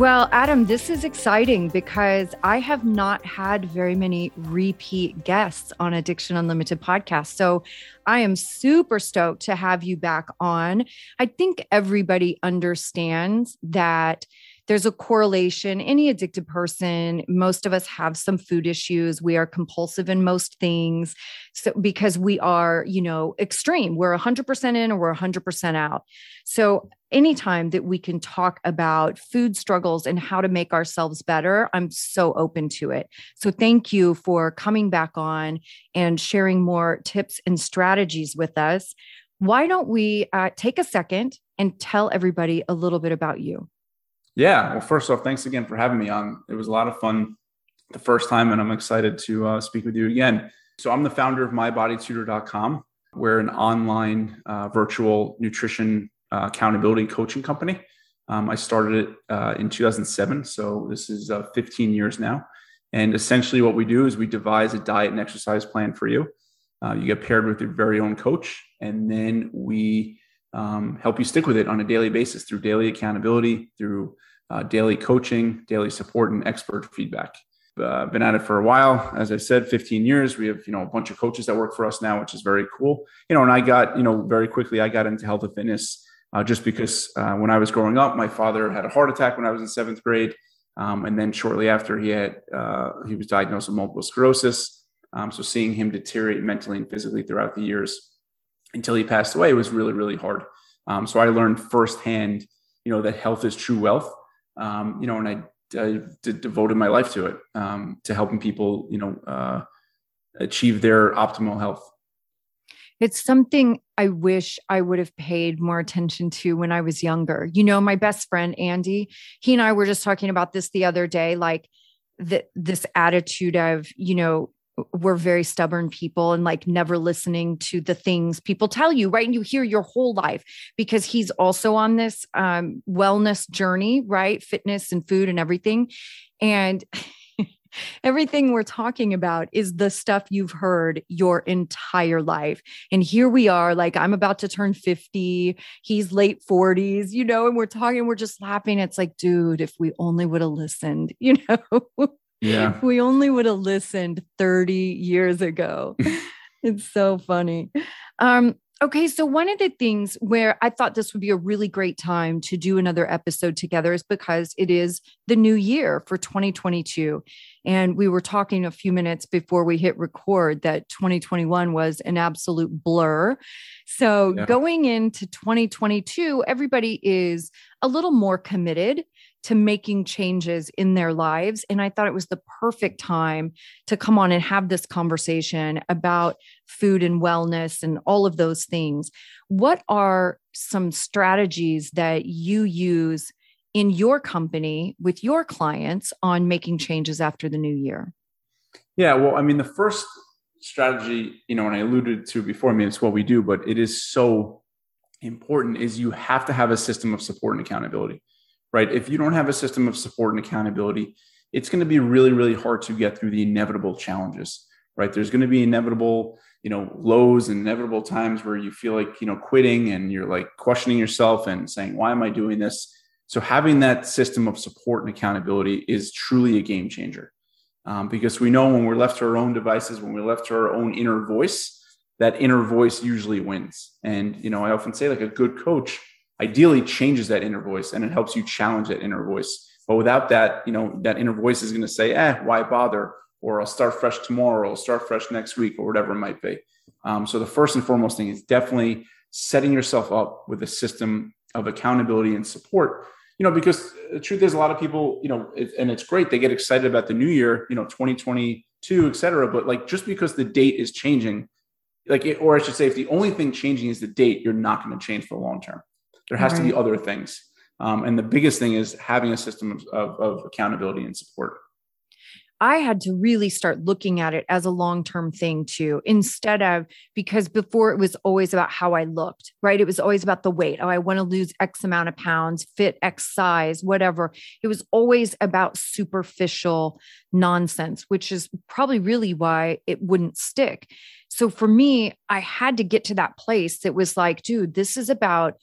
Well, Adam, this is exciting because I have not had very many repeat guests on Addiction Unlimited podcast. So I am super stoked to have you back on. I think everybody understands that there's a correlation. Any addicted person, most of us have some food issues. We are compulsive in most things. So because we are, you know, extreme, we're 100% in or we're 100% out. So anytime that we can talk about food struggles and how to make ourselves better, I'm so open to it. So thank you for coming back on and sharing more tips and strategies with us. Why don't we uh, take a second and tell everybody a little bit about you? Yeah. Well, first off, thanks again for having me on. It was a lot of fun the first time, and I'm excited to uh, speak with you again. So, I'm the founder of mybodytutor.com. We're an online uh, virtual nutrition uh, accountability coaching company. Um, I started it uh, in 2007. So, this is uh, 15 years now. And essentially, what we do is we devise a diet and exercise plan for you. Uh, you get paired with your very own coach, and then we um, help you stick with it on a daily basis through daily accountability, through uh, daily coaching, daily support, and expert feedback. Uh, been at it for a while, as I said, 15 years. We have you know a bunch of coaches that work for us now, which is very cool. You know, and I got you know very quickly I got into health and fitness uh, just because uh, when I was growing up, my father had a heart attack when I was in seventh grade, um, and then shortly after he had uh, he was diagnosed with multiple sclerosis. Um, so seeing him deteriorate mentally and physically throughout the years until he passed away was really really hard. Um, so I learned firsthand, you know, that health is true wealth. Um, you know, and I, I devoted my life to it um, to helping people, you know, uh, achieve their optimal health. It's something I wish I would have paid more attention to when I was younger. You know, my best friend Andy, he and I were just talking about this the other day, like the, this attitude of, you know, we're very stubborn people and like never listening to the things people tell you right? And you hear your whole life because he's also on this um, wellness journey right? Fitness and food and everything. And everything we're talking about is the stuff you've heard your entire life. And here we are like i'm about to turn 50 he's late 40s you know and we're talking we're just laughing. It's like dude if we only would have listened you know yeah. we only would have listened 30 years ago. it's so funny. Um, okay, so one of the things where I thought this would be a really great time to do another episode together is because it is the new year for 2022. And we were talking a few minutes before we hit record that 2021 was an absolute blur. So yeah. going into 2022, everybody is a little more committed to making changes in their lives. And I thought it was the perfect time to come on and have this conversation about food and wellness and all of those things. What are some strategies that you use in your company with your clients on making changes after the new year? Yeah, well, I mean, the first strategy, you know, and I alluded to before, I mean, it's what we do, but it is so important is you have to have a system of support and accountability right? If you don't have a system of support and accountability, it's going to be really, really hard to get through the inevitable challenges, right? There's going to be inevitable, you know, lows and inevitable times where you feel like, you know, quitting and you're like questioning yourself and saying, why am I doing this? So having that system of support and accountability is truly a game changer. Um, because we know when we're left to our own devices, when we're left to our own inner voice, that inner voice usually wins. And, you know, I often say like a good coach ideally changes that inner voice and it helps you challenge that inner voice. But without that, you know, that inner voice is going to say, eh, why bother? Or I'll start fresh tomorrow, I'll start fresh next week, or whatever it might be. Um, so the first and foremost thing is definitely setting yourself up with a system of accountability and support. You know, because the truth is, a lot of people, you know, it, and it's great, they get excited about the new year, you know, 2022, et cetera. But like, just because the date is changing, like, it, or I should say, if the only thing changing is the date, you're not going to change for the long term. There has right. to be other things. Um, and the biggest thing is having a system of, of, of accountability and support. I had to really start looking at it as a long term thing too, instead of because before it was always about how I looked, right? It was always about the weight. Oh, I want to lose X amount of pounds, fit X size, whatever. It was always about superficial nonsense, which is probably really why it wouldn't stick. So for me, I had to get to that place that was like, dude, this is about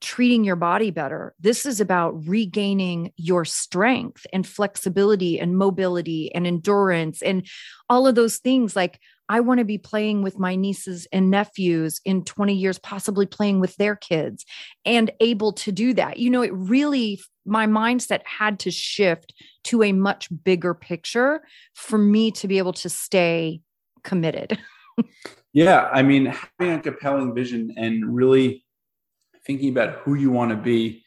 treating your body better. This is about regaining your strength and flexibility and mobility and endurance and all of those things. Like, I want to be playing with my nieces and nephews in 20 years, possibly playing with their kids and able to do that. You know, it really, my mindset had to shift to a much bigger picture for me to be able to stay committed. yeah. I mean, having a compelling vision and really thinking about who you want to be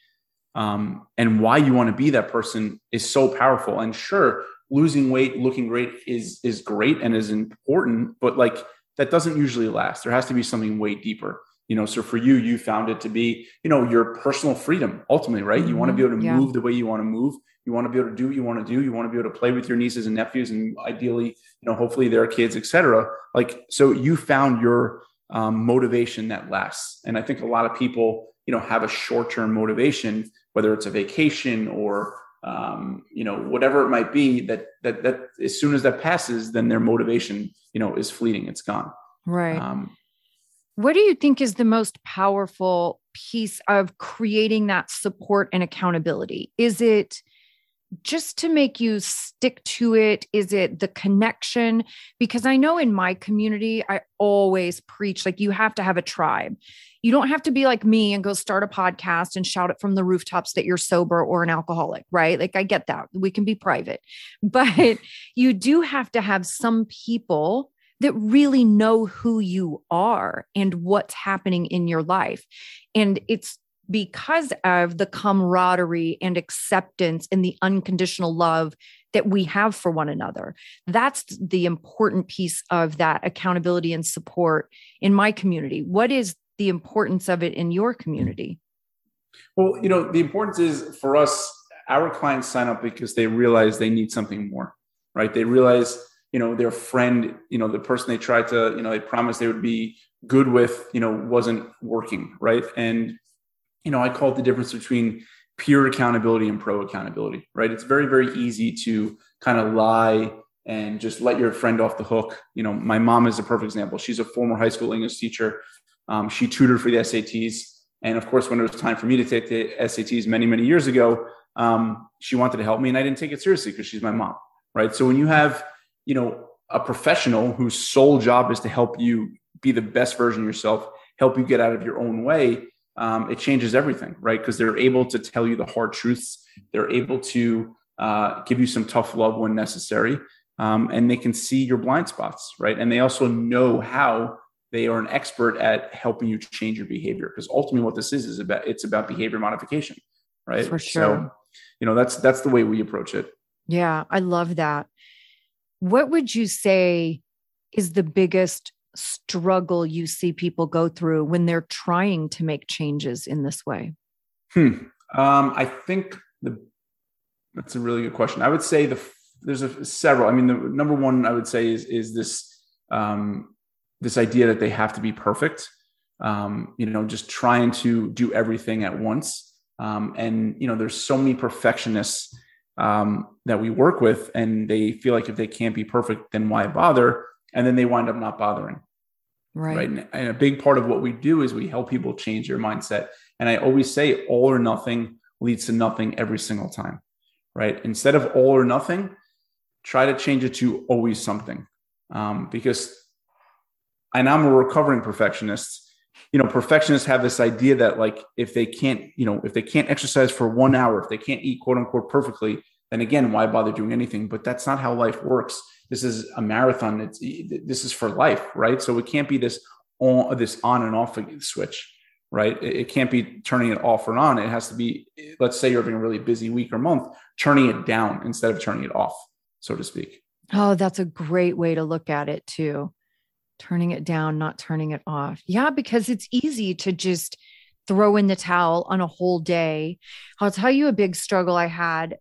um, and why you want to be that person is so powerful. And sure, losing weight, looking great is is great and is important, but like that doesn't usually last. There has to be something way deeper. You know, so for you, you found it to be, you know, your personal freedom ultimately, right? Mm-hmm. You want to be able to yeah. move the way you want to move. You want to be able to do what you want to do. You want to be able to play with your nieces and nephews, and ideally, you know, hopefully their kids, etc. Like, so you found your um, motivation that lasts. And I think a lot of people, you know, have a short-term motivation, whether it's a vacation or um, you know whatever it might be. That that that as soon as that passes, then their motivation, you know, is fleeting. It's gone. Right. Um, what do you think is the most powerful piece of creating that support and accountability? Is it just to make you stick to it? Is it the connection? Because I know in my community, I always preach like you have to have a tribe. You don't have to be like me and go start a podcast and shout it from the rooftops that you're sober or an alcoholic, right? Like I get that. We can be private, but you do have to have some people that really know who you are and what's happening in your life. And it's because of the camaraderie and acceptance and the unconditional love that we have for one another. That's the important piece of that accountability and support in my community. What is the importance of it in your community? Well, you know, the importance is for us, our clients sign up because they realize they need something more, right? They realize, you know, their friend, you know, the person they tried to, you know, they promised they would be good with, you know, wasn't working, right? And you know, I call it the difference between peer accountability and pro accountability, right? It's very, very easy to kind of lie and just let your friend off the hook. You know, my mom is a perfect example. She's a former high school English teacher. Um, she tutored for the SATs. And of course, when it was time for me to take the SATs many, many years ago, um, she wanted to help me and I didn't take it seriously because she's my mom, right? So when you have, you know, a professional whose sole job is to help you be the best version of yourself, help you get out of your own way, um, it changes everything, right? Because they're able to tell you the hard truths. They're able to uh, give you some tough love when necessary, um, and they can see your blind spots, right? And they also know how they are an expert at helping you change your behavior. Because ultimately, what this is is about it's about behavior modification, right? For sure. So, you know, that's that's the way we approach it. Yeah, I love that. What would you say is the biggest struggle you see people go through when they're trying to make changes in this way? Hmm. Um, I think the that's a really good question. I would say the there's a several. I mean, the number one I would say is is this um, this idea that they have to be perfect. Um, you know, just trying to do everything at once. Um, and you know, there's so many perfectionists um, that we work with, and they feel like if they can't be perfect, then why bother? And then they wind up not bothering. Right. right. And a big part of what we do is we help people change their mindset. And I always say all or nothing leads to nothing every single time. Right. Instead of all or nothing, try to change it to always something. Um, because, and I'm a recovering perfectionist. You know, perfectionists have this idea that like if they can't, you know, if they can't exercise for one hour, if they can't eat quote unquote perfectly, then again, why bother doing anything? But that's not how life works this is a marathon. It's this is for life, right? So it can't be this on this on and off switch, right? It, can't be turning it off or on. It has to be, let's say you're having a really busy week or month, turning it down instead of turning it off, so to speak. Oh, that's a great way to look at it too. Turning it down, not turning it off. Yeah, because it's easy to just throw in the towel on a whole day. I'll tell you a big struggle I had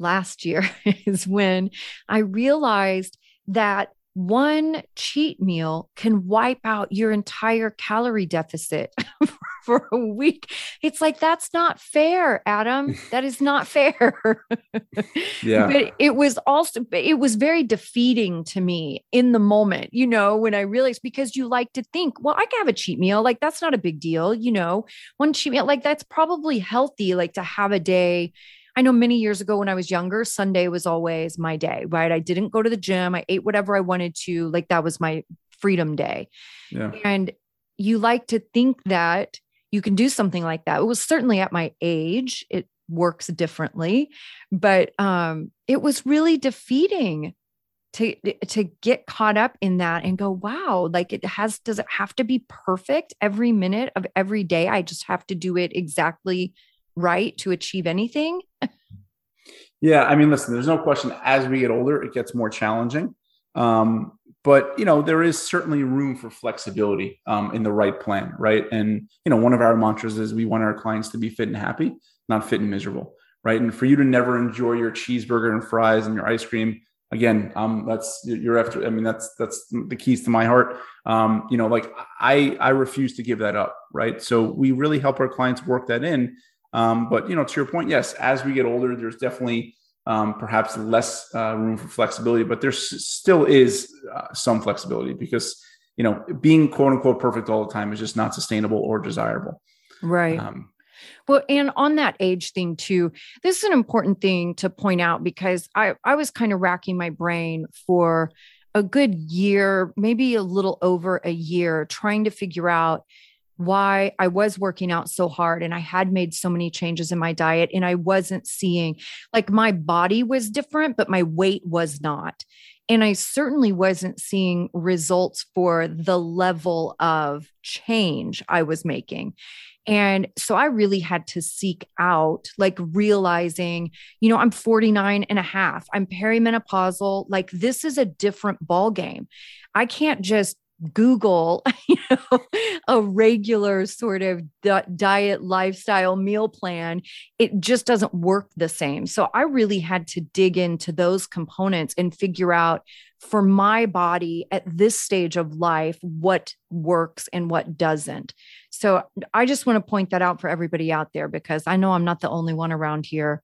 last year is when I realized that one cheat meal can wipe out your entire calorie deficit for a week. It's like, that's not fair, Adam. That is not fair. yeah. But it was also, it was very defeating to me in the moment, you know, when I realized because you like to think, well, I can have a cheat meal. Like, that's not a big deal. You know, one cheat meal, like, that's probably healthy, like to have a day I know many years ago when I was younger, Sunday was always my day, right? I didn't go to the gym. I ate whatever I wanted to. Like that was my freedom day. Yeah. And you like to think that you can do something like that. It was certainly at my age, it works differently, but um, it was really defeating to to get caught up in that and go wow like it has does it have to be perfect every minute of every day i just have to do it exactly right to achieve anything? yeah, I mean, listen, there's no question as we get older, it gets more challenging. Um, but you know, there is certainly room for flexibility um, in the right plan, right? And you know, one of our mantras is we want our clients to be fit and happy, not fit and miserable, right? And for you to never enjoy your cheeseburger and fries and your ice cream again um that's you're after i mean that's that's the keys to my heart um you know like i i refuse to give that up right so we really help our clients work that in um, but you know, to your point, yes, as we get older, there's definitely um, perhaps less uh, room for flexibility, but there still is uh, some flexibility because you know being quote unquote perfect all the time is just not sustainable or desirable. Right. Um, well, and on that age thing too, this is an important thing to point out because I I was kind of racking my brain for a good year, maybe a little over a year, trying to figure out why I was working out so hard and I had made so many changes in my diet and I wasn't seeing like my body was different, but my weight was not. And I certainly wasn't seeing results for the level of change I was making. And so I really had to seek out, like realizing, you know, I'm 49 and a half, I'm perimenopausal. Like this is a different ball game. I can't just Google, you know, a regular sort of diet lifestyle meal plan, it just doesn't work the same. So I really had to dig into those components and figure out for my body at this stage of life what works and what doesn't. So I just want to point that out for everybody out there because I know I'm not the only one around here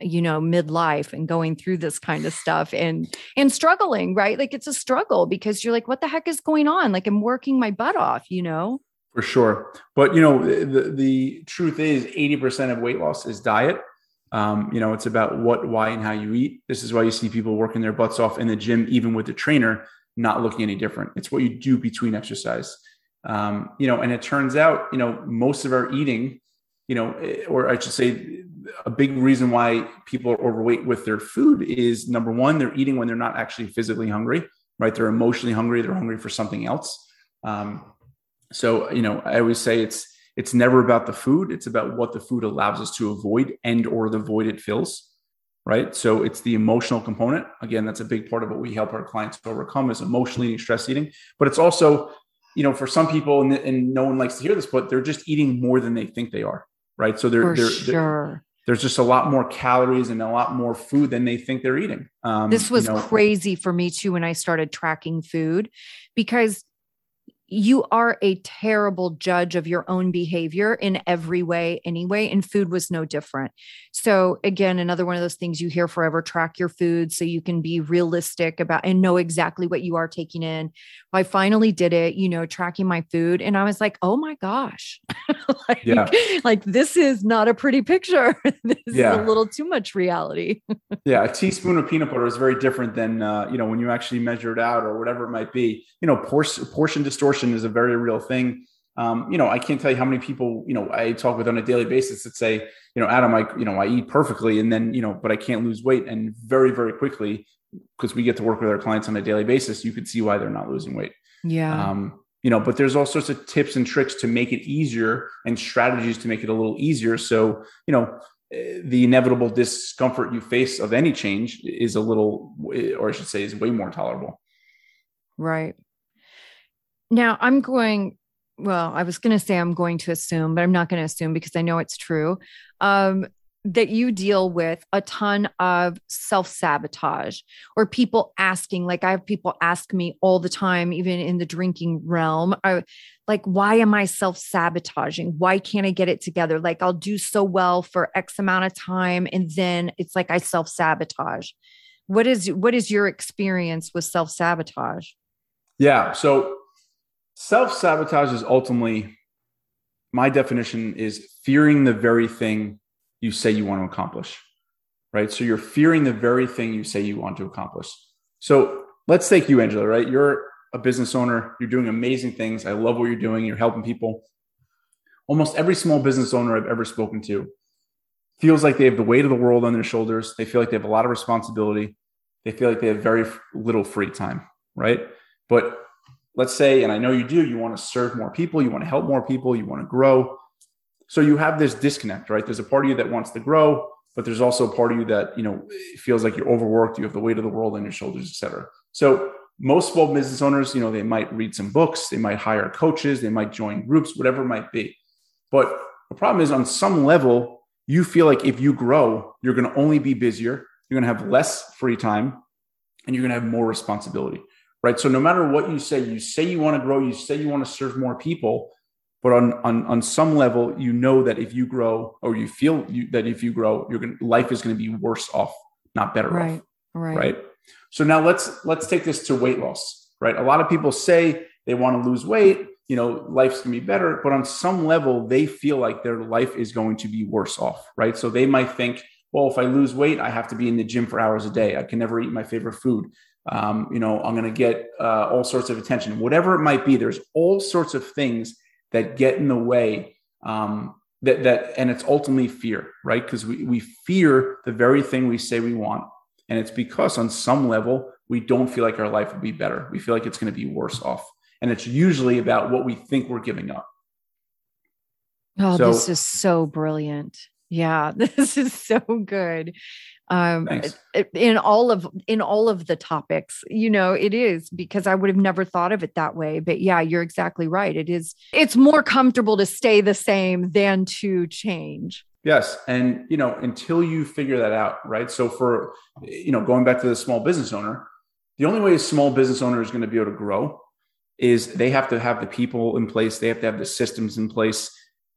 you know midlife and going through this kind of stuff and and struggling right? Like it's a struggle because you're like what the heck is going on? Like i'm working my butt off you know? For sure. But you know the the truth is 80% of weight loss is diet. Um, you know it's about what why and how you eat. This is why you see people working their butts off in the gym even with the trainer not looking any different. It's what you do between exercise. Um, you know and it turns out you know most of our eating you know or i should say a big reason why people are overweight with their food is number one, they're eating when they're not actually physically hungry, right? They're emotionally hungry. They're hungry for something else. Um, so, you know, I always say it's, it's never about the food. It's about what the food allows us to avoid and or the void it fills. Right. So it's the emotional component. Again, that's a big part of what we help our clients overcome is emotional eating, stress eating. But it's also, you know, for some people, and, and no one likes to hear this, but they're just eating more than they think they are. Right. So they're, they're, sure. They're, there's just a lot more calories and a lot more food than they think they're eating. Um, this was you know, crazy for me too when I started tracking food because you are a terrible judge of your own behavior in every way anyway and food was no different. So again another one of those things you hear forever track your food so you can be realistic about and know exactly what you are taking in. I finally did it you know tracking my food and i was like oh my gosh. Like, yeah. like this is not a pretty picture. This yeah. is a little too much reality. Yeah a teaspoon of peanut butter is very different than uh, you know when you actually measure it out or whatever it might be. You know portion portion distortion is a very real thing. Um, you know, I can't tell you how many people, you know, I talk with on a daily basis that say, you know, Adam, I, you know, I eat perfectly and then, you know, but I can't lose weight. And very, very quickly, because we get to work with our clients on a daily basis, you could see why they're not losing weight. Yeah. Um, you know, but there's all sorts of tips and tricks to make it easier and strategies to make it a little easier. So, you know, eh, the inevitable discomfort you face of any change is a little, or I should say, is way more tolerable. Right. Now I'm going, well, I was going to say I'm going to assume, but I'm not going to assume because I know it's true. Um, that you deal with a ton of self sabotage or people asking, like I have people ask me all the time, even in the drinking realm, I, like, why am I self sabotaging? Why can't I get it together? Like, I'll do so well for X amount of time. And then it's like I self sabotage. What is, what is your experience with self sabotage? Yeah. So self sabotage is ultimately my definition is fearing the very thing you say you want to accomplish, right? So you're fearing the very thing you say you want to accomplish. So let's take you, Angela, right? You're a business owner, you're doing amazing things. I love what you're doing, you're helping people. Almost every small business owner I've ever spoken to feels like they have the weight of the world on their shoulders. They feel like they have a lot of responsibility. They feel like they have very little free time, right? But let's say, and I know you do, you want to serve more people, you want to help more people, you want to grow. So you have this disconnect, right? There's a part of you that wants to grow, but there's also a part of you that, you know, feels like you're overworked, you have the weight of the world on your shoulders, et cetera. So most small business owners, you know, they might read some books, they might hire coaches, they might join groups, whatever it might be. But the problem is on some level, you feel like if you grow, you're going to only be busier, you're going to have less free time, and you're going to have more responsibility, right? So no matter what you say, you say you want to grow, you say you want to serve more people, but on on on some level you know that if you grow or you feel you, that if you grow you're going life is going to be worse off not better right, off right right. so now let's let's take this to weight loss right? A lot of people say they want to lose weight you know life's going to be better but on some level they feel like their life is going to be worse off right? So they might think well if i lose weight i have to be in the gym for hours a day. I can never eat my favorite food. Um, you know i'm going to get uh, all sorts of attention. Whatever it might be there's all sorts of things that get in the way um, that that and it's ultimately fear right? Because we, we fear the very thing we say we want. And it's because on some level we don't feel like our life will be better. We feel like it's going to be worse off. And it's usually about what we think we're giving up. Oh so, this is so brilliant yeah this is so good. Um in all of in all of the topics you know it is because i would have never thought of it that way but yeah you're exactly right it is it's more comfortable to stay the same than to change. Yes and you know until you figure that out right? So for you know going back to the small business owner the only way a small business owner is going to be able to grow is they have to have the people in place they have to have the systems in place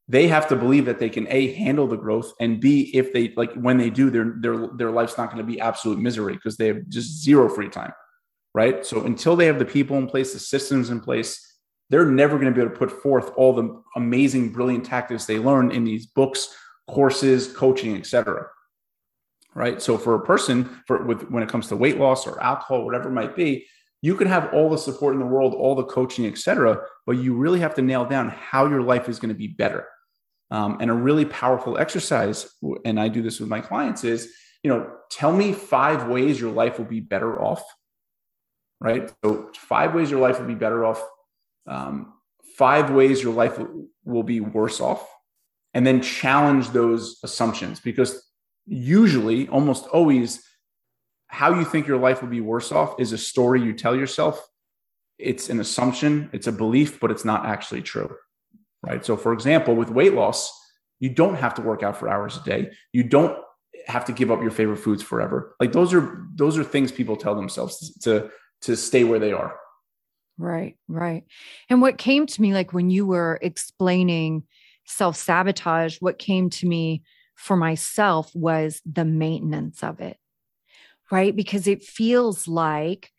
they have to believe that they can a handle the growth and b if they like when they do their their their life's not going to be absolute misery because they have just zero free time right? So until they have the people in place the systems in place they're never going to be able to put forth all the amazing brilliant tactics they learn in these books courses coaching etc right? So for a person for with when it comes to weight loss or alcohol whatever it might be you can have all the support in the world all the coaching etc but you really have to nail down how your life is going to be better um, and a really powerful exercise, and I do this with my clients, is you know, tell me five ways your life will be better off. Right. So five ways your life will be better off. Um, five ways your life will be worse off, and then challenge those assumptions because usually, almost always, how you think your life will be worse off is a story you tell yourself. It's an assumption, it's a belief, but it's not actually true right? So, for example, with weight loss, you don't have to work out for hours a day. You don't have to give up your favorite foods forever. Like those are those are things people tell themselves to to stay where they are. Right, right. And what came to me like when you were explaining self-sabotage, what came to me for myself was the maintenance of it. Right? Because it feels like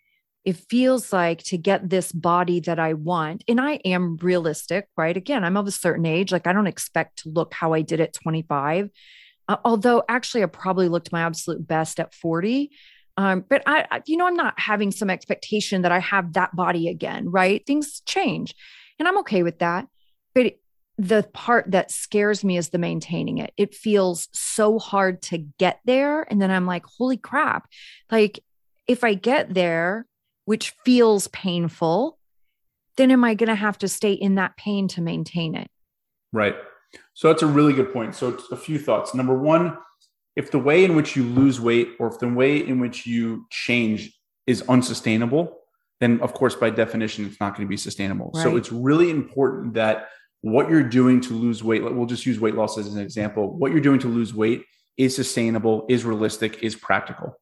it feels like to get this body that I want, and I am realistic, right? Again, I'm of a certain age. Like, I don't expect to look how I did at 25. Uh, although, actually, I probably looked my absolute best at 40. Um, but I, I, you know, I'm not having some expectation that I have that body again, right? Things change, and I'm okay with that. But the part that scares me is the maintaining it. It feels so hard to get there. And then I'm like, holy crap. Like, if I get there, which feels painful, then am I going to have to stay in that pain to maintain it? Right. So that's a really good point. So a few thoughts. Number one, if the way in which you lose weight or if the way in which you change is unsustainable, then of course, by definition, it's not going to be sustainable. Right. So it's really important that what you're doing to lose weight, we'll just use weight loss as an example. What you're doing to lose weight is sustainable, is realistic, is practical.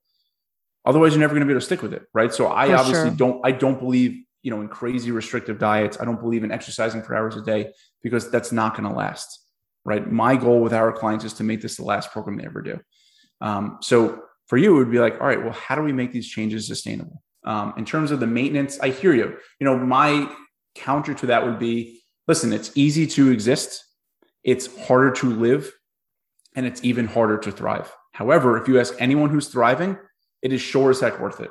Otherwise, you're never going to be able to stick with it, right? So I For obviously sure. don't I don't believe you know in crazy restrictive diets. I don't believe in exercising for hours a day because that's not going to last, right? My goal with our clients is to make this the last program they ever do. Um, so for you, it would be like, all right, well, how do we make these changes sustainable? Um, in terms of the maintenance, I hear you. You know, my counter to that would be, listen, it's easy to exist, it's harder to live, and it's even harder to thrive. However, if you ask anyone who's thriving, it is sure as heck worth it.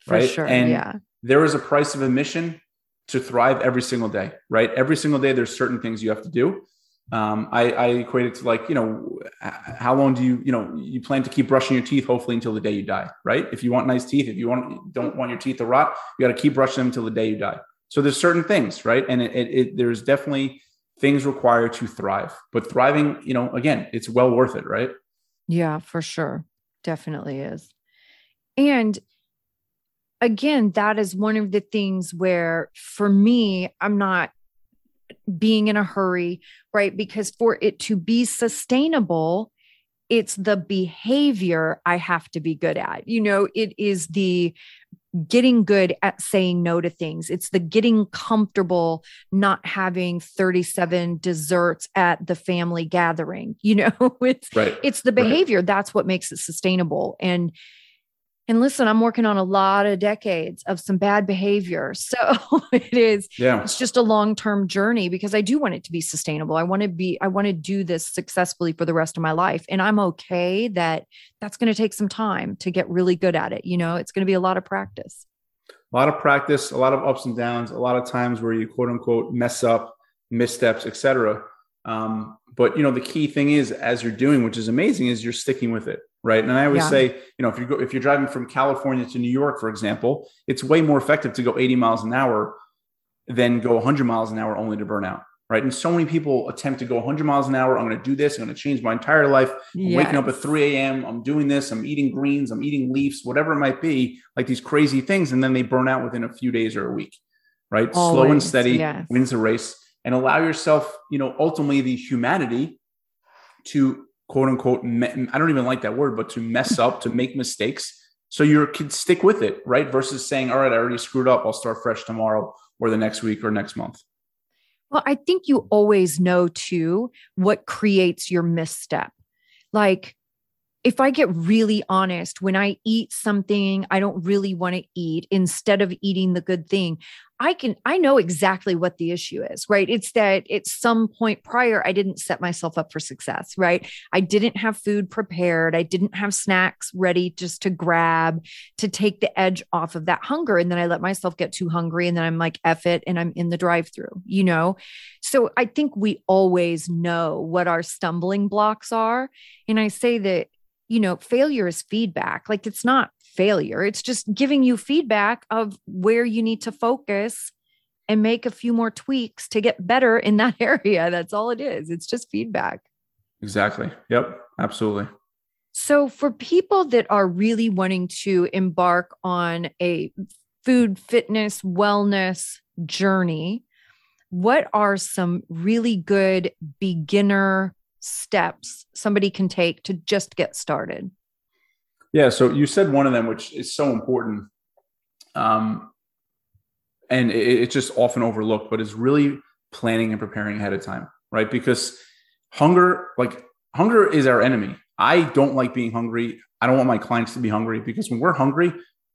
For right? sure. And yeah. there is a price of admission to thrive every single day, right? Every single day, there's certain things you have to do. Um, I, I equate it to like, you know, how long do you, you know, you plan to keep brushing your teeth, hopefully until the day you die, right? If you want nice teeth, if you want, don't want your teeth to rot, you got to keep brushing them until the day you die. So there's certain things, right? And it, it, it, there's definitely things required to thrive, but thriving, you know, again, it's well worth it, right? Yeah, for sure. Definitely is. And again, that is one of the things where for me, I'm not being in a hurry, right? Because for it to be sustainable, it's the behavior I have to be good at. You know, it is the getting good at saying no to things. It's the getting comfortable not having 37 desserts at the family gathering. You know, it's Right. it's the Right. behavior that's what makes it sustainable and and listen i'm working on a lot of decades of some bad behavior. So it is Yeah. it's just a long-term journey because i do want it to be sustainable. I want to be i want to do this successfully for the rest of my life. And i'm okay that that's going to take some time to get really good at it you know? It's going to be a lot of practice. A lot of practice, a lot of ups and downs, a lot of times where you quote unquote mess up, missteps, etc. Um, but you know, the key thing is as you're doing, which is amazing, is you're sticking with it, right? And I always Yeah. say, you know, if you go if you're driving from California to New York, for example, it's way more effective to go 80 miles an hour than go 100 miles an hour only to burn out, right? And so many people attempt to go 100 miles an hour. I'm going to do this. I'm going to change my entire life. I'm waking up at 3 a.m. I'm doing this. I'm eating greens. I'm eating leaves, whatever it might be, like these crazy things. And then they burn out within a few days or a week, right? Slow and steady yes. wins the race and allow yourself, you know, ultimately the humanity to quote unquote, me- I don't even like that word, but to mess up, to make mistakes. So you can stick with it, right? Versus saying, all right, I already screwed up. I'll start fresh tomorrow or the next week or next month. Well, I think you always know too what creates your misstep. Like, if I get really honest, when I eat something I don't really want to eat, instead of eating the good thing, I can, I know exactly what the issue is, right? It's that at some point prior, I didn't set myself up for success, right? I didn't have food prepared. I didn't have snacks ready just to grab to take the edge off of that hunger. And then I let myself get too hungry and then I'm like, F it. And I'm in the drive through, you know? So I think we always know what our stumbling blocks are. And I say that, you know, failure is feedback. Like it's not failure, it's just giving you feedback of where you need to focus and make a few more tweaks to get better in that area. That's all it is. It's just feedback. Exactly. Yep. Absolutely. So, for people that are really wanting to embark on a food, fitness, wellness journey, what are some really good beginner steps somebody can take to just get started? Yeah. So you said one of them, which is so important. Um, and it, it's just often overlooked, but is really planning and preparing ahead of time, right? Because hunger, like hunger is our enemy. I don't like being hungry. I don't want my clients to be hungry because when we're hungry,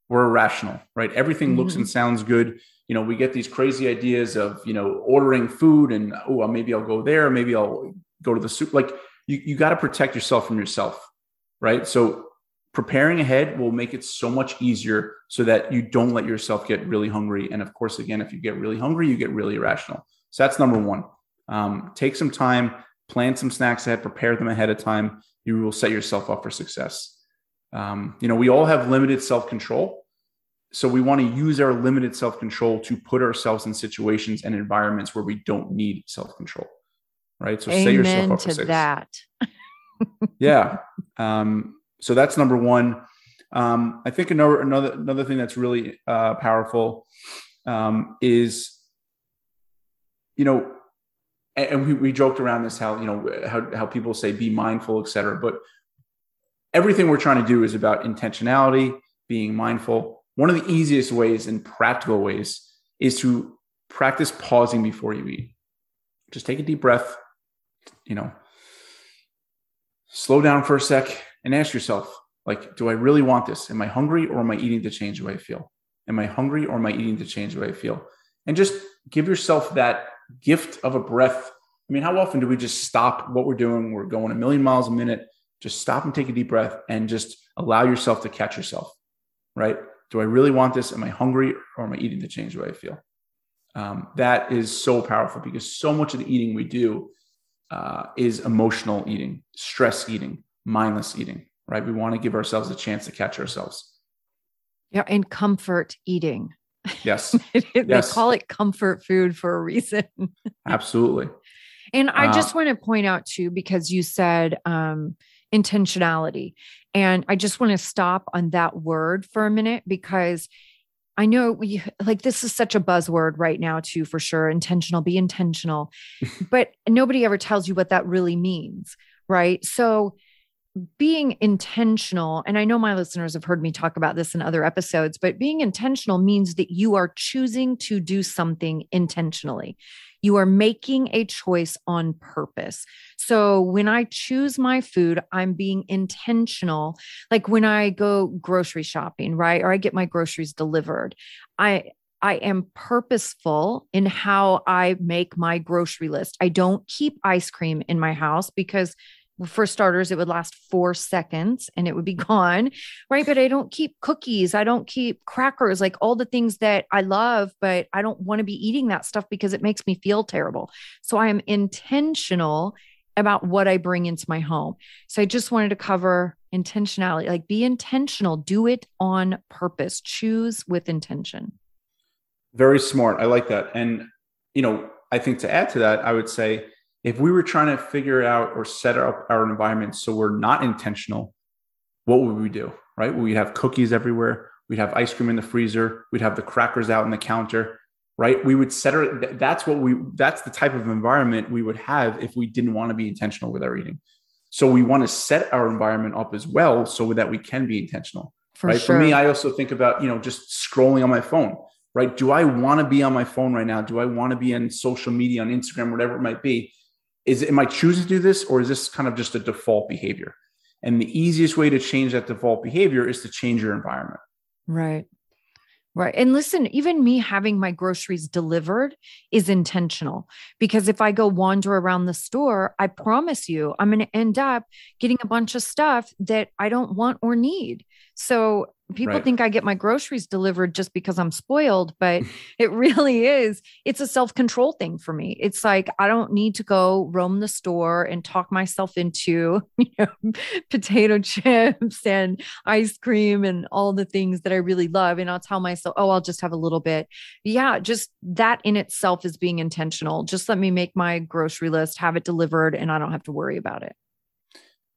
we're irrational, right? Everything looks Mhm. and sounds good. You know, we get these crazy ideas of, you know, ordering food and, oh, maybe I'll go there. Maybe I'll go to the soup. Like you, you got to protect yourself from yourself, right? So preparing ahead will make it so much easier so that you don't let yourself get really hungry. And of course, again, if you get really hungry, you get really irrational. So that's number one. Um, take some time, plan some snacks ahead, prepare them ahead of time. You will set yourself up for success. Um, you know, we all have limited self control. So we want to use our limited self control to put ourselves in situations and environments where we don't need self control. Right. So set yourself Amen up to that. yeah um, so that's number one um, i think another another another thing that's really uh, powerful um, is you know and, and we, we joked around this how you know how, how people say be mindful etc but everything we're trying to do is about intentionality, being mindful. One of the easiest ways and practical ways is to practice pausing before you eat. Just take a deep breath, you know, slow down for a sec and ask yourself, like, do I really want this? Am I hungry or am I eating to change the way I feel? Am I hungry or am I eating to change the way I feel? And just give yourself that gift of a breath. I mean, how often do we just stop what we're doing? We're going a million miles a minute. Just stop and take a deep breath and just allow yourself to catch yourself, right? Do I really want this? Am I hungry or am I eating to change the way I feel? Um, that is so powerful because so much of the eating we do uh, is emotional eating, stress eating, mindless eating, right? We want to give ourselves a chance to catch ourselves. Yeah, and comfort eating. Yes. they yes. call it comfort food for a reason. Absolutely. And I uh, just want to point out too, because you said um, intentionality. And I just want to stop on that word for a minute because I know we like this is such a buzzword right now, too, for sure. Intentional, be intentional. but nobody ever tells you what that really means. Right. So, being intentional, and I know my listeners have heard me talk about this in other episodes, but being intentional means that you are choosing to do something intentionally. You are making a choice on purpose. So when I choose my food, I'm being intentional. Like when I go grocery shopping, right? Or I get my groceries delivered. I I am purposeful in how I make my grocery list. I don't keep ice cream in my house because for starters, it would last four seconds and it would be gone. Right. But I don't keep cookies. I don't keep crackers, like all the things that I love, but I don't want to be eating that stuff because it makes me feel terrible. So I am intentional about what I bring into my home. So I just wanted to cover intentionality like be intentional, do it on purpose, choose with intention. Very smart. I like that. And, you know, I think to add to that, I would say, if we were trying to figure out or set up our environment so we're not intentional, what would we do? Right? We'd have cookies everywhere. We'd have ice cream in the freezer. We'd have the crackers out on the counter. Right? We would set it. That's what we. That's the type of environment we would have if we didn't want to be intentional with our eating. So we want to set our environment up as well so that we can be intentional. For right? Sure. For me, I also think about you know just scrolling on my phone. Right? Do I want to be on my phone right now? Do I want to be on social media on Instagram, whatever it might be? Is am I choosing to do this or is this kind of just a default behavior? And the easiest way to change that default behavior is to change your environment. Right. Right. And listen, even me having my groceries delivered is intentional because if I go wander around the store, I promise you, I'm going to end up getting a bunch of stuff that I don't want or need. So people right. think I get my groceries delivered just because I'm spoiled, but it really is. It's a self control thing for me. It's like I don't need to go roam the store and talk myself into you know, potato chips and ice cream and all the things that I really love. And I'll tell myself, oh, I'll just have a little bit. Yeah, just that in itself is being intentional. Just let me make my grocery list, have it delivered, and I don't have to worry about it.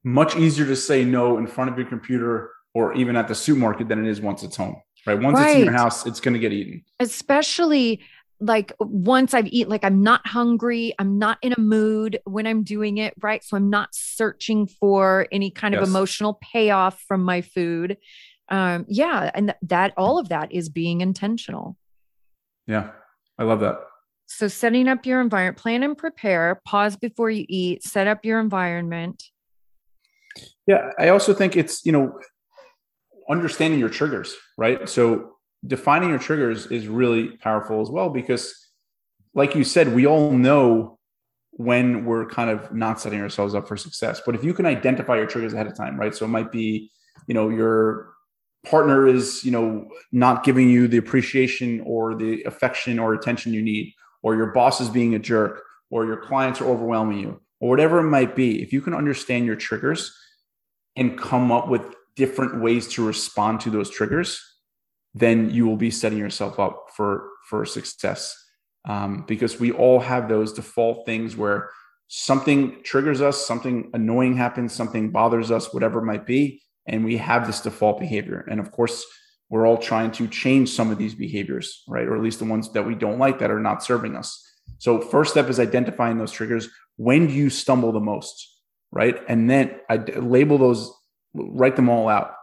Much easier to say no in front of your computer or even at the supermarket than it is once it's home. Right. Once right. it's in your house, it's going to get eaten. Especially like once I've eaten, like I'm not hungry, I'm not in a mood when I'm doing it, right? So I'm not searching for any kind yes. of emotional payoff from my food. Um, yeah, and th- that all of that is being intentional. Yeah, I love that. So setting up your environment, plan and prepare, pause before you eat, set up your environment. Yeah, I also think it's, you know, understanding your triggers, right? So defining your triggers is really powerful as well because like you said, we all know when we're kind of not setting ourselves up for success. But if you can identify your triggers ahead of time, right? So it might be, you know, your partner is, you know, not giving you the appreciation or the affection or attention you need, or your boss is being a jerk, or your clients are overwhelming you, or whatever it might be. If you can understand your triggers and come up with different ways to respond to those triggers, then you will be setting yourself up for for success. Um, because we all have those default things where something triggers us, something annoying happens, something bothers us, whatever it might be, and we have this default behavior. And of course, we're all trying to change some of these behaviors, right? Or at least the ones that we don't like that are not serving us. So, first step is identifying those triggers. When do you stumble the most, right? And then I label those write them all out.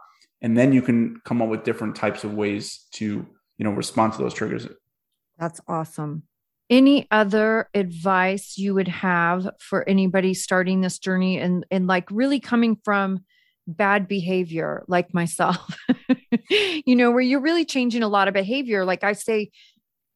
And then you can come up with different types of ways to you know respond to those triggers. That's awesome. Any other advice you would have for anybody starting this journey and and like really coming from bad behavior like myself? You know where you're really changing a lot of behavior. Like i say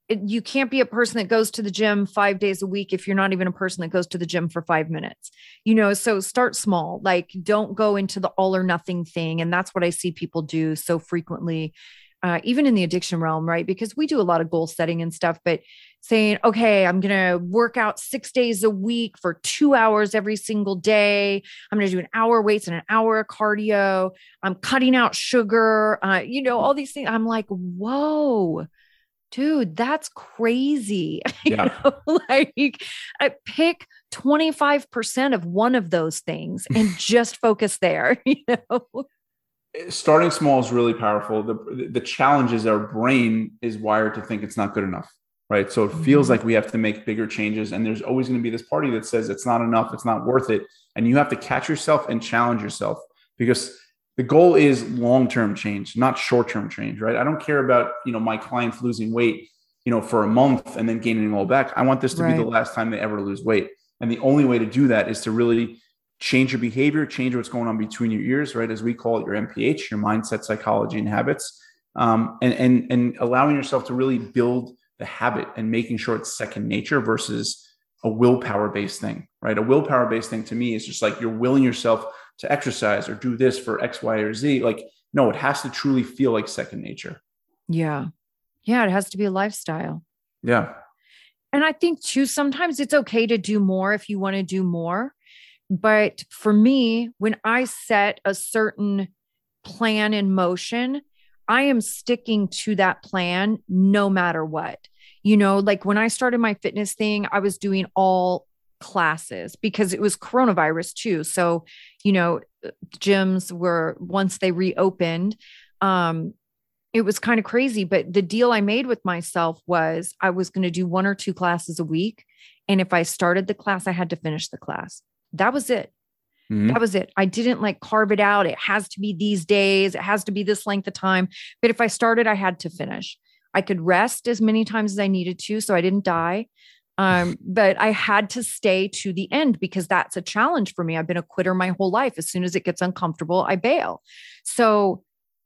you can't be a person that goes to the gym five days a week if you're not even a person that goes to the gym for five minutes. You know so start small like don't go into the all or nothing thing and that's what i see people do so frequently uh, even in the addiction realm right? Because we do a lot of goal setting and stuff but saying okay i'm to work out six days a week for two hours every single day. I'm to do an hour weights and an hour cardio. I'm cutting out sugar uh, you know all these things. I'm like whoa dude, that's crazy. Yeah. like I pick 25% of one of those things and just focus there, you know. Eh, starting small is really powerful. The the challenge is our brain is wired to think it's not good enough. Right. So it feels mm-hmm. like we have to make bigger changes. And there's always going to be this party that says it's not enough, it's not worth it. And you have to catch yourself and challenge yourself because the goal is long-term change, not short-term change, right? I don't care about, you know, my clients losing weight, you know, for a month and then gaining it all back. I want this to right. be the last time they ever lose weight. And the only way to do that is to really change your behavior, change what's going on between your ears, right? As we call it, your MPH, your mindset, psychology, and habits, um, and and and allowing yourself to really build the habit and making sure it's second nature versus a willpower based thing, right? A willpower based thing to me is just like you're willing yourself to exercise or do this for X, Y, or Z. Like, no, it has to truly feel like second nature. Yeah. Yeah. It has to be a lifestyle. Yeah. And I think too, sometimes it's okay to do more if you want to do more. But for me, when I set a certain plan in motion, I am sticking to that plan no matter what. You know, like when I started my fitness thing, I was doing all classes because it was coronavirus too. So, you know, gyms were once they reopened, um, it was kind of crazy. But the deal I made with myself was I was going to do one or two classes a week. And if I started the class, I had to finish the class. That was it. Mm-hmm. That was it. I didn't like carve it out. It has to be these days, it has to be this length of time. But if I started, I had to finish. I could rest as many times as I needed to so I didn't die. Um, but I had to stay to the end because that's a challenge for me. I've been a quitter my whole life. As soon as it gets uncomfortable, I bail. So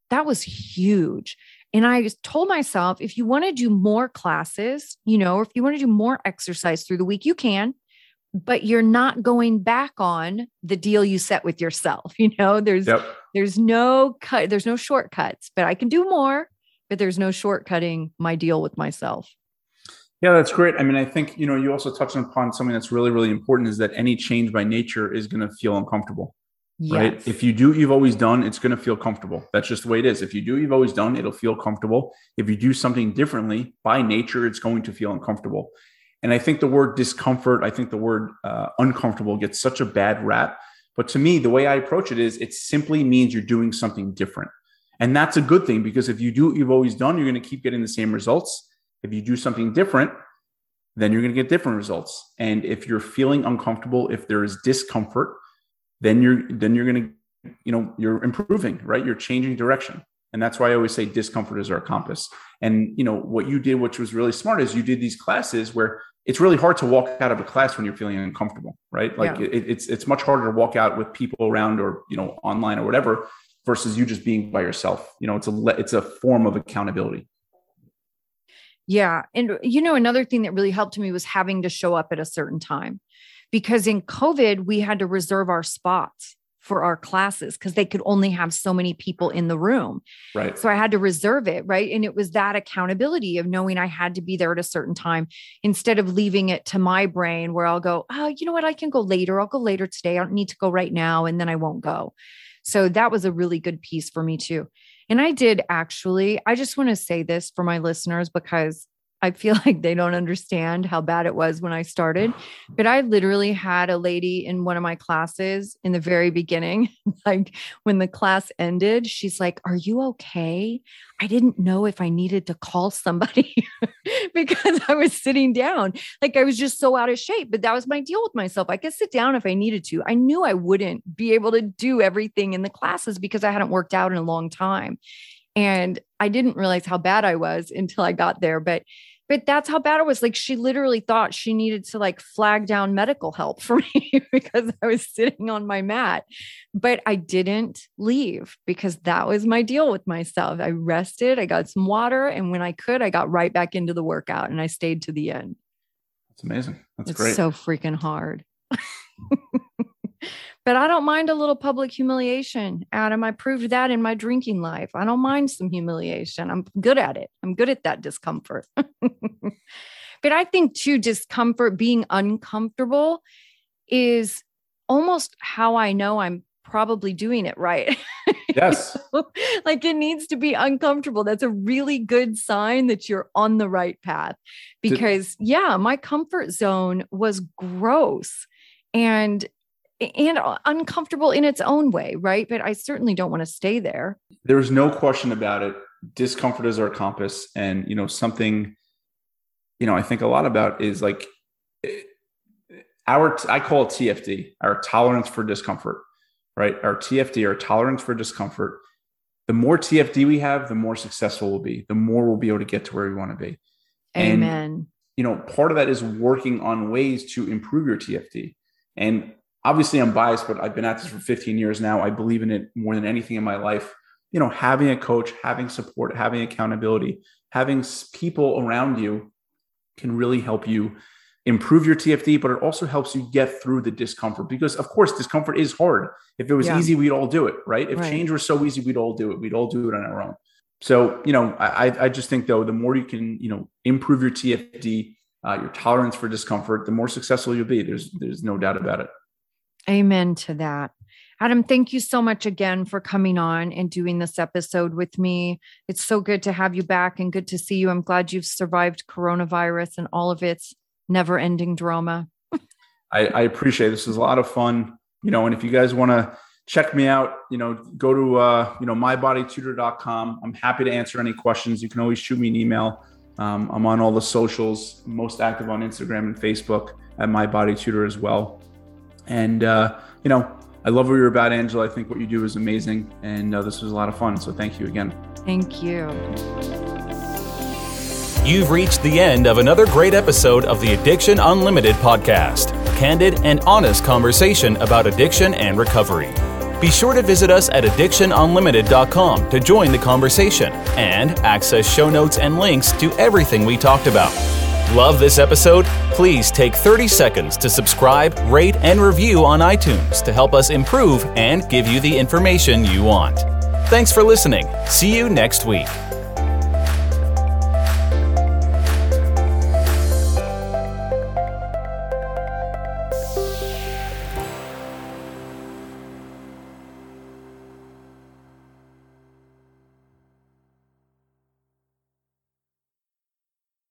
that was huge. And I just told myself if you want to do more classes, you know, or if you want to do more exercise through the week, you can, but you're not going back on the deal you set with yourself. You know, there's yep. there's no cut, there's no shortcuts, but I can do more, but there's no shortcutting my deal with myself. Yeah, that's great. I mean, I think, you know, you also touched upon something that's really, really important is that any change by nature is going to feel uncomfortable. Yes. Right. If you do what you've always done, it's going to feel comfortable. That's just the way it is. If you do what you've always done, it'll feel comfortable. If you do something differently by nature, it's going to feel uncomfortable. And I think the word discomfort, I think the word uh, uncomfortable gets such a bad rap. But to me, the way I approach it is it simply means you're doing something different. And that's a good thing because if you do what you've always done, you're going to keep getting the same results. If you do something different, then you're going to get different results. And if you're feeling uncomfortable, if there is discomfort, then you're then you're going to you know you're improving, right? You're changing direction. And that's why I always say discomfort is our compass. And you know what you did, which was really smart, is you did these classes where it's really hard to walk out of a class when you're feeling uncomfortable, right? Like yeah. it, it's it's much harder to walk out with people around or you know online or whatever versus you just being by yourself. You know, it's a it's a form of accountability. Yeah. And, you know, another thing that really helped me was having to show up at a certain time because in COVID, we had to reserve our spots for our classes because they could only have so many people in the room. Right. So I had to reserve it. Right. And it was that accountability of knowing I had to be there at a certain time instead of leaving it to my brain where I'll go, oh, you know what? I can go later. I'll go later today. I don't need to go right now. And then I won't go. So that was a really good piece for me too. And I did actually, I just want to say this for my listeners because I feel like they don't understand how bad it was when I started. But I literally had a lady in one of my classes in the very beginning, like when the class ended, she's like, Are you okay? I didn't know if I needed to call somebody because I was sitting down. Like I was just so out of shape. But that was my deal with myself. I could sit down if I needed to. I knew I wouldn't be able to do everything in the classes because I hadn't worked out in a long time. And I didn't realize how bad I was until I got there. But but that's how bad it was. Like she literally thought she needed to like flag down medical help for me because I was sitting on my mat. But I didn't leave because that was my deal with myself. I rested, I got some water, and when I could, I got right back into the workout and I stayed to the end. That's amazing. That's it's great. so freaking hard. But I don't mind a little public humiliation, Adam. I proved that in my drinking life. I don't mind some humiliation. I'm good at it. I'm good at that discomfort. but I think too, discomfort, being uncomfortable is almost how I know I'm probably doing it right. Yes. like it needs to be uncomfortable. That's a really good sign that you're on the right path. Because, Did- yeah, my comfort zone was gross. And and uncomfortable in its own way, right? But I certainly don't want to stay there. There's no question about it. Discomfort is our compass. And, you know, something, you know, I think a lot about is like eh, our, I call it TFD, our tolerance for discomfort, right? Our TFD, our tolerance for discomfort. The more TFD we have, the more successful we'll be, the more we'll be able to get to where we want to be. Amen. And, you know, part of that is working on ways to improve your TFD. And obviously I'm biased, but I've been at this for 15 years now. I believe in it more than anything in my life. You know, having a coach, having support, having accountability, having people around you can really help you improve your TFD, but it also helps you get through the discomfort because, of course, discomfort is hard. If it was yeah. easy, we'd all do it, right? If right. change were so easy, we'd all do it. We'd all do it on our own. So, you know, I, I just think though, the more you can, you know, improve your TFD, uh, your tolerance for discomfort, the more successful you'll be. There's, there's no doubt about it. Amen to that. Adam, thank you so much again for coming on and doing this episode with me. It's so good to have you back and good to see you. I'm glad you've survived coronavirus and all of its never ending drama. I, I, appreciate it. this is a lot of fun. You know, and if you guys want to check me out, you know, go to uh, you know, mybodytutor.com. I'm happy to answer any questions. You can always shoot me an email. Um, I'm on all the socials, most active on Instagram and Facebook at My Body Tutor as well. And, uh, you know, I love what you're about, Angela. I think what you do is amazing. And uh, this was a lot of fun. So thank you again. Thank you. You've reached the end of another great episode of the Addiction Unlimited podcast candid and honest conversation about addiction and recovery. Be sure to visit us at addictionunlimited.com to join the conversation and access show notes and links to everything we talked about. Love this episode? Please take 30 seconds to subscribe, rate, and review on iTunes to help us improve and give you the information you want. Thanks for listening. See you next week.